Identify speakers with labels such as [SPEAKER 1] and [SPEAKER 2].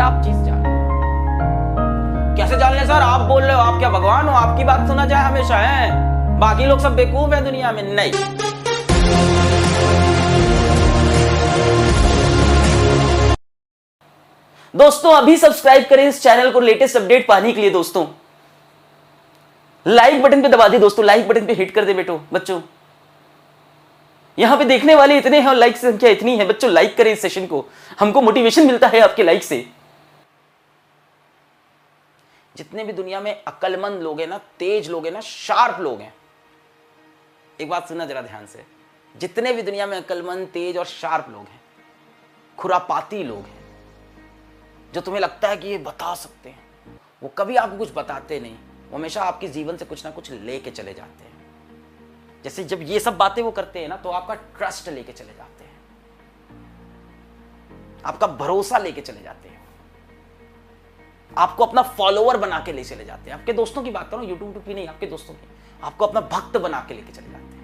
[SPEAKER 1] आप चीज़ जान कैसे जान ले सर? आप बोल रहे हो, आप क्या भगवान हो? आपकी बात सुना जाए हमेशा, है? बाकी लोग सब बेवकूफ़ है दुनिया में? नहीं। दोस्तों, अभी सब्सक्राइब करें इस चैनल को लेटेस्ट अपडेट पाने के लिए दोस्तों। लाइक बटन पे दबा दे दोस्तों लाइक बटन पे हिट कर दे बेटो, बच्चों। यहाँ पे देखने वाले इतने हैं और लाइक संख्या इतनी है। बच्चों लाइक करें इस सेशन को। हमको मोटिवेशन मिलता है आपके लाइक से। जितने भी दुनिया में अक्लमंद लोग हैं ना, तेज लोग हैं ना, शार्प लोग हैं। एक बात सुनना जरा ध्यान से। जितने भी दुनिया में अक्लमंद, तेज और शार्प लोग हैं, खुरापाती लोग हैं, जो तुम्हें लगता है कि ये बता सकते हैं, वो कभी आपको कुछ बताते नहीं। वो हमेशा आपके जीवन से कुछ ना कुछ लेके चले जाते हैं। जैसे जब ये सब बातें वो करते हैं ना तो आपका ट्रस्ट लेके चले जाते हैं। आपका भरोसा लेके चले जाते हैं। आपको अपना फॉलोअर बना के ले चले जाते हैं। आपके दोस्तों की बात करो यूट्यूब की नहीं, आपके दोस्तों की। आपको अपना भक्त बना के लेके चले जाते हैं।